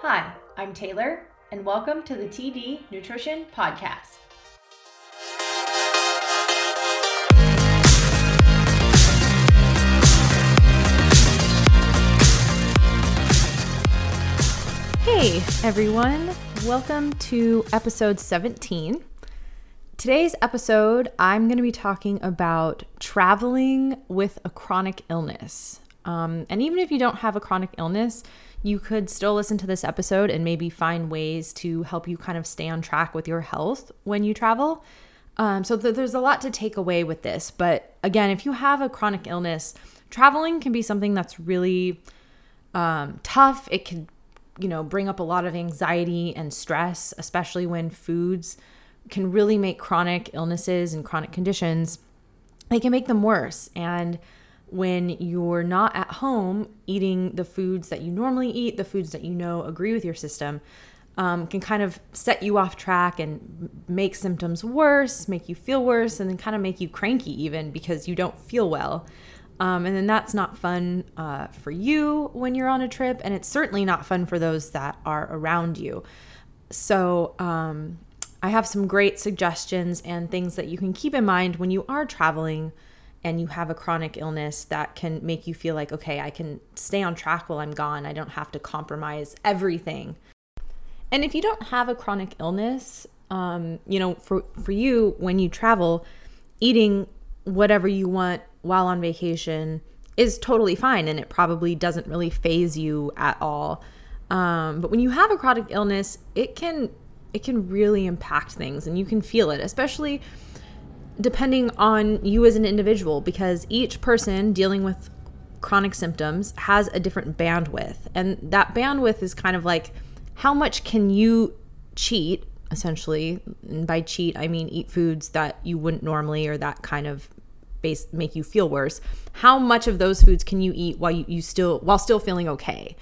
Hi, I'm Taylor, and welcome to the TD Nutrition Podcast. Hey, everyone. Welcome to episode 17. Today's episode, I'm going to be talking about traveling with a chronic illness. Um, and even if you don't have a chronic illness, you could still listen to this episode and maybe find ways to help you kind of stay on track with your health when you travel. Um, so th- there's a lot to take away with this. But again, if you have a chronic illness, traveling can be something that's really um, tough. It can, you know, bring up a lot of anxiety and stress, especially when foods can really make chronic illnesses and chronic conditions, they can make them worse. And when you're not at home eating the foods that you normally eat, the foods that you know agree with your system, um, can kind of set you off track and make symptoms worse, make you feel worse, and then kind of make you cranky even because you don't feel well. Um, and then that's not fun uh, for you when you're on a trip, and it's certainly not fun for those that are around you. So, um, I have some great suggestions and things that you can keep in mind when you are traveling and you have a chronic illness that can make you feel like, okay, I can stay on track while I'm gone. I don't have to compromise everything. And if you don't have a chronic illness, um, you know, for, for you, when you travel, eating whatever you want while on vacation is totally fine and it probably doesn't really faze you at all. Um, but when you have a chronic illness, it can it can really impact things and you can feel it, especially depending on you as an individual, because each person dealing with chronic symptoms has a different bandwidth. And that bandwidth is kind of like how much can you cheat, essentially. And by cheat, I mean eat foods that you wouldn't normally or that kind of base make you feel worse. How much of those foods can you eat while you, you still while still feeling okay?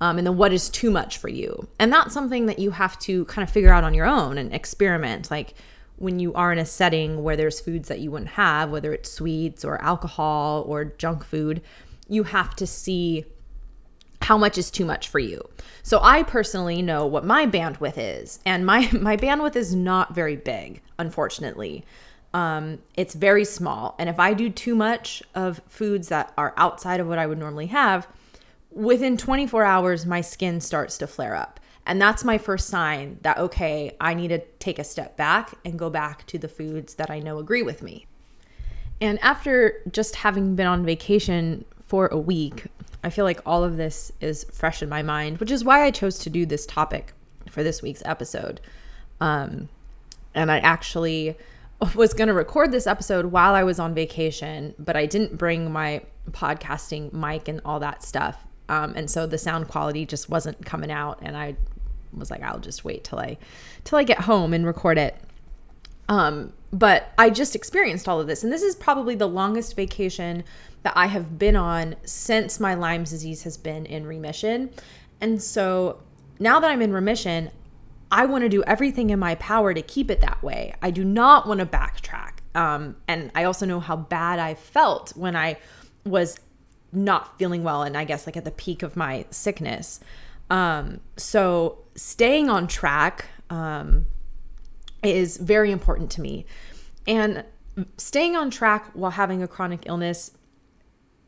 Um, and then what is too much for you? And that's something that you have to kind of figure out on your own and experiment. Like when you are in a setting where there's foods that you wouldn't have, whether it's sweets or alcohol or junk food, you have to see how much is too much for you. So I personally know what my bandwidth is, and my my bandwidth is not very big, unfortunately. Um, it's very small, and if I do too much of foods that are outside of what I would normally have, within 24 hours my skin starts to flare up. And that's my first sign that, okay, I need to take a step back and go back to the foods that I know agree with me. And after just having been on vacation for a week, I feel like all of this is fresh in my mind, which is why I chose to do this topic for this week's episode. Um, and I actually was going to record this episode while I was on vacation, but I didn't bring my podcasting mic and all that stuff. Um, and so the sound quality just wasn't coming out, and I was like, I'll just wait till I till I get home and record it. Um, but I just experienced all of this, and this is probably the longest vacation that I have been on since my Lyme disease has been in remission. And so now that I'm in remission, I want to do everything in my power to keep it that way. I do not want to backtrack. Um, and I also know how bad I felt when I was not feeling well and I guess like at the peak of my sickness. Um, so staying on track um, is very important to me. And staying on track while having a chronic illness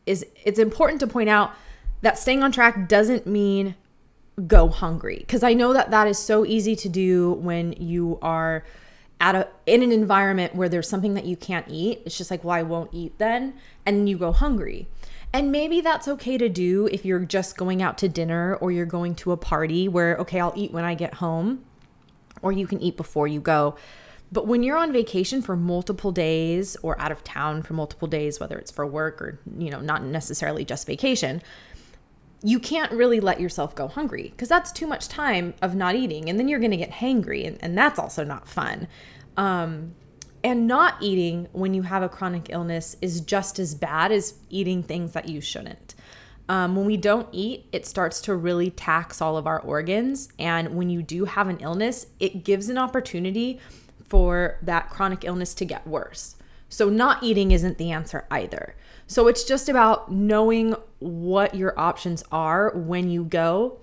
is it's important to point out that staying on track doesn't mean go hungry because I know that that is so easy to do when you are at a in an environment where there's something that you can't eat. It's just like, well, I won't eat then, and you go hungry. And maybe that's okay to do if you're just going out to dinner or you're going to a party where, okay, I'll eat when I get home, or you can eat before you go. But when you're on vacation for multiple days or out of town for multiple days, whether it's for work or, you know, not necessarily just vacation, you can't really let yourself go hungry because that's too much time of not eating. And then you're going to get hangry, and, and that's also not fun. Um, and not eating when you have a chronic illness is just as bad as eating things that you shouldn't. Um, when we don't eat, it starts to really tax all of our organs. And when you do have an illness, it gives an opportunity for that chronic illness to get worse. So, not eating isn't the answer either. So, it's just about knowing what your options are when you go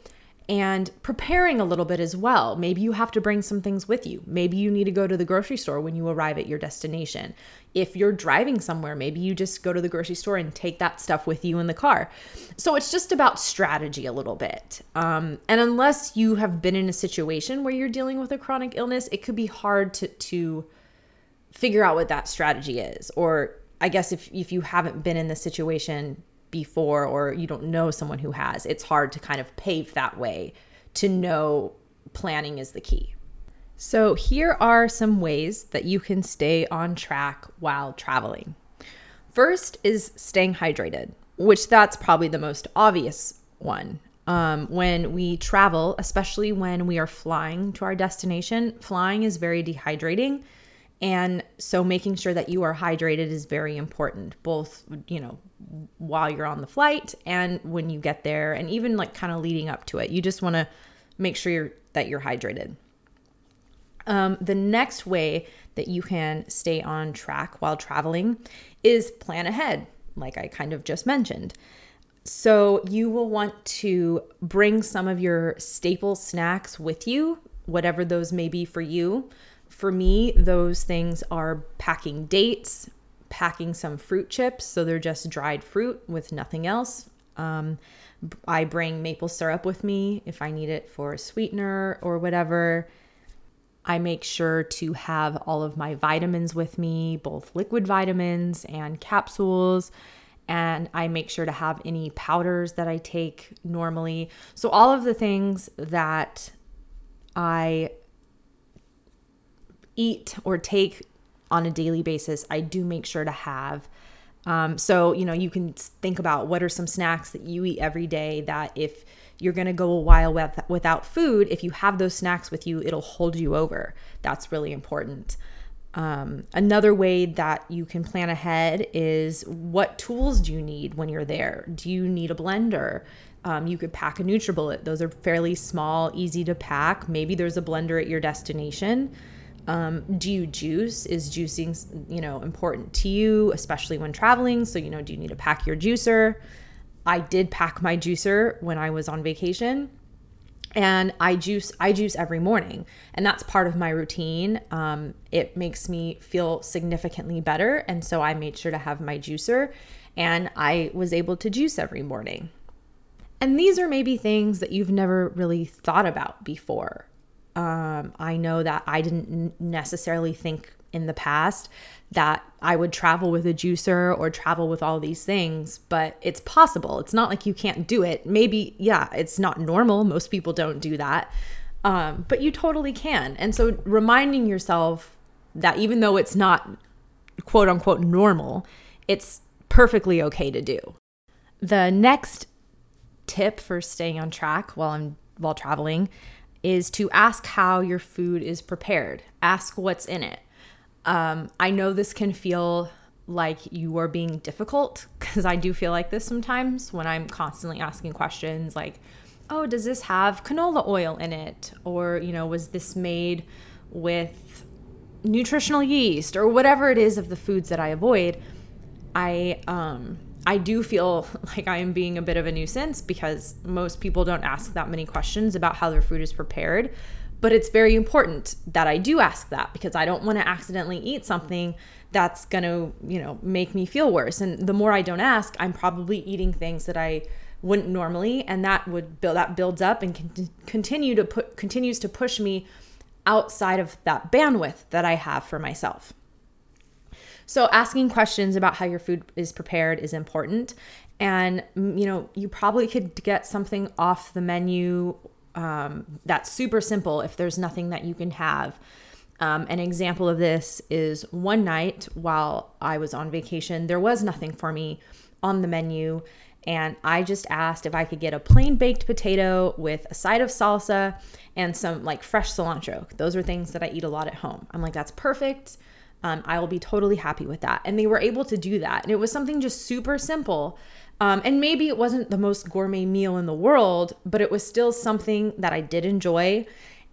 and preparing a little bit as well. Maybe you have to bring some things with you. Maybe you need to go to the grocery store when you arrive at your destination. If you're driving somewhere, maybe you just go to the grocery store and take that stuff with you in the car. So it's just about strategy a little bit. Um, and unless you have been in a situation where you're dealing with a chronic illness, it could be hard to, to figure out what that strategy is. Or I guess if, if you haven't been in the situation, before or you don't know someone who has, it's hard to kind of pave that way to know planning is the key. So, here are some ways that you can stay on track while traveling. First is staying hydrated, which that's probably the most obvious one. Um, when we travel, especially when we are flying to our destination, flying is very dehydrating. And so making sure that you are hydrated is very important, both, you know, while you're on the flight and when you get there and even like kind of leading up to it. You just want to make sure you're, that you're hydrated. Um, the next way that you can stay on track while traveling is plan ahead, like I kind of just mentioned. So you will want to bring some of your staple snacks with you, whatever those may be for you. For me, those things are packing dates, packing some fruit chips. So they're just dried fruit with nothing else. Um, I bring maple syrup with me if I need it for a sweetener or whatever. I make sure to have all of my vitamins with me, both liquid vitamins and capsules. And I make sure to have any powders that I take normally. So, all of the things that I eat or take on a daily basis, I do make sure to have. Um, so, you know, you can think about what are some snacks that you eat every day that if you're going to go a while with, without food, if you have those snacks with you, it'll hold you over. That's really important. Um, another way that you can plan ahead is what tools do you need when you're there? Do you need a blender? Um, you could pack a NutriBullet. Those are fairly small, easy to pack. Maybe there's a blender at your destination. Um, do you juice? Is juicing, you know, important to you, especially when traveling? So, you know, do you need to pack your juicer? I did pack my juicer when I was on vacation and I juice I juice every morning and that's part of my routine. Um, it makes me feel significantly better and so I made sure to have my juicer and I was able to juice every morning. And these are maybe things that you've never really thought about before. Um, I know that I didn't necessarily think in the past that I would travel with a juicer or travel with all these things, but it's possible. It's not like you can't do it. Maybe, yeah, it's not normal. Most people don't do that. Um, but you totally can. And so reminding yourself that even though it's not quote unquote normal, it's perfectly okay to do. The next tip for staying on track while I'm while traveling is to ask how your food is prepared. Ask what's in it. Um, I know this can feel like you are being difficult because I do feel like this sometimes when I'm constantly asking questions like, oh, does this have canola oil in it? Or, you know, was this made with nutritional yeast or whatever it is of the foods that I avoid? I, um, I do feel like I am being a bit of a nuisance because most people don't ask that many questions about how their food is prepared. But it's very important that I do ask that because I don't want to accidentally eat something that's going to, you know, make me feel worse. And the more I don't ask, I'm probably eating things that I wouldn't normally and that would build that builds up and con- continue to put continues to push me outside of that bandwidth that I have for myself. So asking questions about how your food is prepared is important. And, you know, you probably could get something off the menu um, that's super simple if there's nothing that you can have. Um, an example of this is one night while I was on vacation, there was nothing for me on the menu. And I just asked if I could get a plain baked potato with a side of salsa and some like fresh cilantro. Those are things that I eat a lot at home. I'm like, that's perfect um, I will be totally happy with that. And they were able to do that. And it was something just super simple. Um, and maybe it wasn't the most gourmet meal in the world, but it was still something that I did enjoy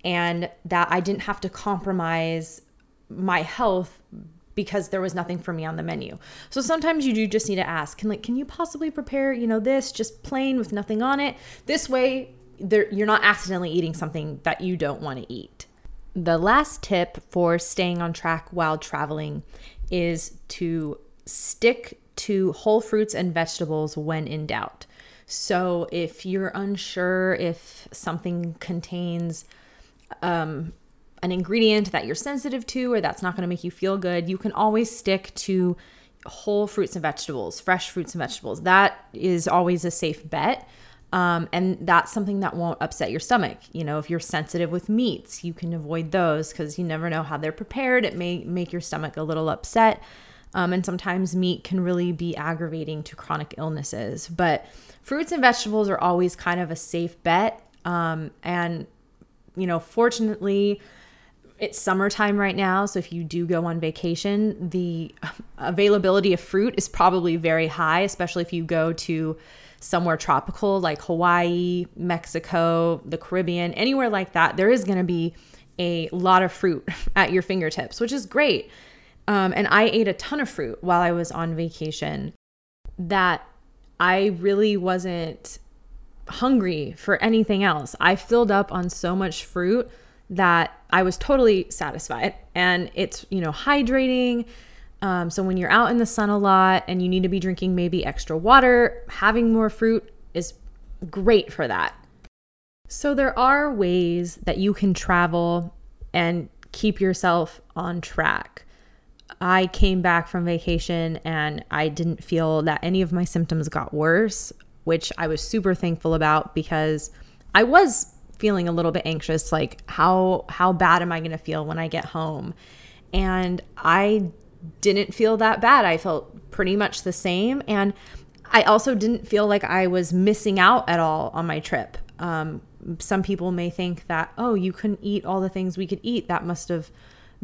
and that I didn't have to compromise my health because there was nothing for me on the menu. So sometimes you do just need to ask, can like can you possibly prepare, you know, this just plain with nothing on it? This way there, you're not accidentally eating something that you don't want to eat. The last tip for staying on track while traveling is to stick to whole fruits and vegetables when in doubt. So if you're unsure if something contains um, an ingredient that you're sensitive to or that's not going to make you feel good, you can always stick to whole fruits and vegetables, fresh fruits and vegetables. That is always a safe bet. Um, and that's something that won't upset your stomach. You know, if you're sensitive with meats, you can avoid those because you never know how they're prepared. It may make your stomach a little upset. Um, and sometimes meat can really be aggravating to chronic illnesses. But fruits and vegetables are always kind of a safe bet. Um, and, you know, fortunately, it's summertime right now. So if you do go on vacation, the availability of fruit is probably very high, especially if you go to somewhere tropical like Hawaii, Mexico, the Caribbean, anywhere like that. There is going to be a lot of fruit at your fingertips, which is great. Um, and I ate a ton of fruit while I was on vacation that I really wasn't hungry for anything else. I filled up on so much fruit that I was totally satisfied. And it's, you know, hydrating. Um, so when you're out in the sun a lot and you need to be drinking maybe extra water, having more fruit is great for that. So there are ways that you can travel and keep yourself on track. I came back from vacation and I didn't feel that any of my symptoms got worse, which I was super thankful about because I was feeling a little bit anxious like how how bad am I going to feel when I get home? And I didn't feel that bad. I felt pretty much the same and I also didn't feel like I was missing out at all on my trip. Um, some people may think that, oh, you couldn't eat all the things we could eat. That must have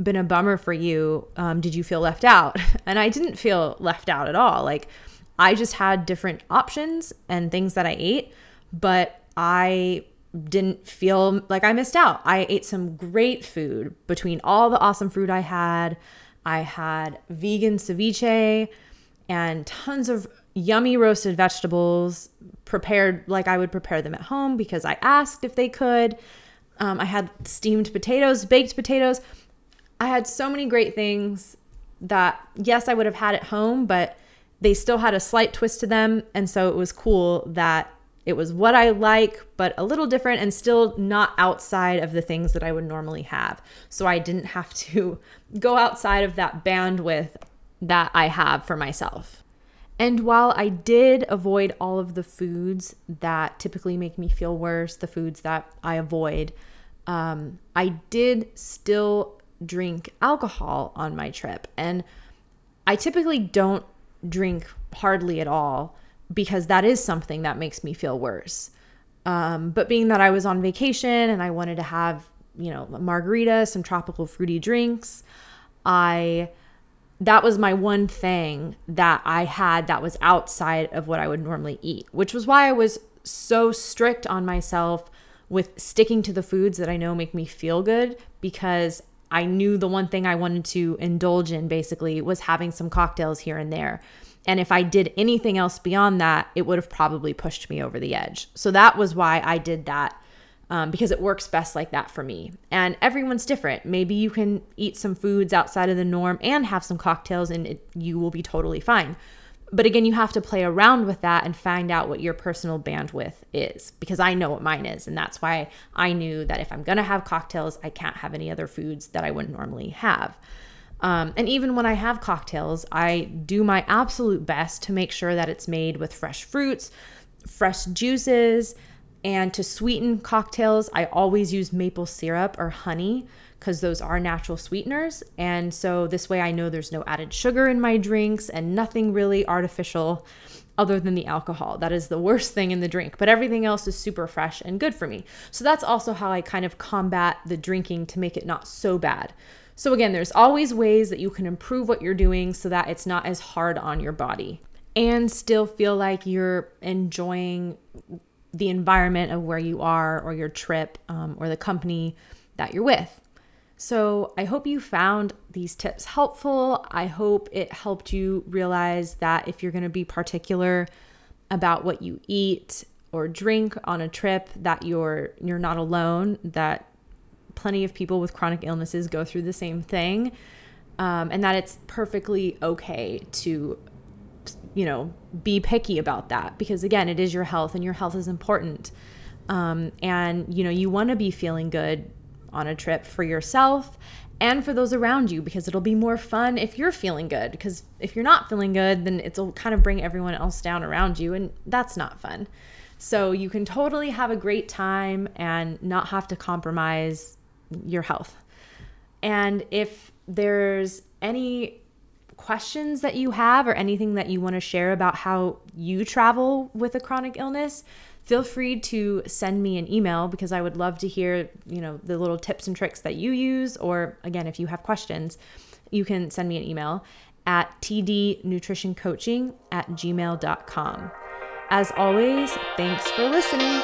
been a bummer for you. Um, did you feel left out? And I didn't feel left out at all. Like, I just had different options and things that I ate, but I didn't feel like I missed out. I ate some great food between all the awesome food I had. I had vegan ceviche and tons of yummy roasted vegetables prepared like I would prepare them at home because I asked if they could. Um, I had steamed potatoes, baked potatoes. I had so many great things that, yes, I would have had at home, but they still had a slight twist to them. And so it was cool that it was what I like, but a little different and still not outside of the things that I would normally have. So I didn't have to go outside of that bandwidth that I have for myself. And while I did avoid all of the foods that typically make me feel worse, the foods that I avoid, um, I did still drink alcohol on my trip. And I typically don't drink hardly at all because that is something that makes me feel worse. Um, but being that I was on vacation and I wanted to have, you know, margarita, some tropical fruity drinks, I that was my one thing that I had that was outside of what I would normally eat, which was why I was so strict on myself with sticking to the foods that I know make me feel good because I knew the one thing I wanted to indulge in basically was having some cocktails here and there. And if I did anything else beyond that, it would have probably pushed me over the edge. So that was why I did that um, because it works best like that for me. And everyone's different. Maybe you can eat some foods outside of the norm and have some cocktails, and it, you will be totally fine. But again, you have to play around with that and find out what your personal bandwidth is because I know what mine is. And that's why I knew that if I'm going to have cocktails, I can't have any other foods that I wouldn't normally have. Um, and even when I have cocktails, I do my absolute best to make sure that it's made with fresh fruits, fresh juices, and to sweeten cocktails, I always use maple syrup or honey because those are natural sweeteners. And so this way I know there's no added sugar in my drinks and nothing really artificial other than the alcohol. That is the worst thing in the drink, but everything else is super fresh and good for me. So that's also how I kind of combat the drinking to make it not so bad. So, again, there's always ways that you can improve what you're doing so that it's not as hard on your body and still feel like you're enjoying the environment of where you are or your trip um, or the company that you're with. So, I hope you found these tips helpful. I hope it helped you realize that if you're going to be particular about what you eat, or drink on a trip that you're you're not alone that plenty of people with chronic illnesses go through the same thing um, and that it's perfectly okay to you know be picky about that because again it is your health and your health is important um, and you know you want to be feeling good on a trip for yourself and for those around you because it'll be more fun if you're feeling good because if you're not feeling good then it'll kind of bring everyone else down around you and that's not fun. So you can totally have a great time and not have to compromise your health. And if there's any questions that you have or anything that you want to share about how you travel with a chronic illness, feel free to send me an email because I would love to hear, you know, the little tips and tricks that you use. Or again, if you have questions, you can send me an email at tdnutritioncoaching at gmail.com. As always, thanks for listening.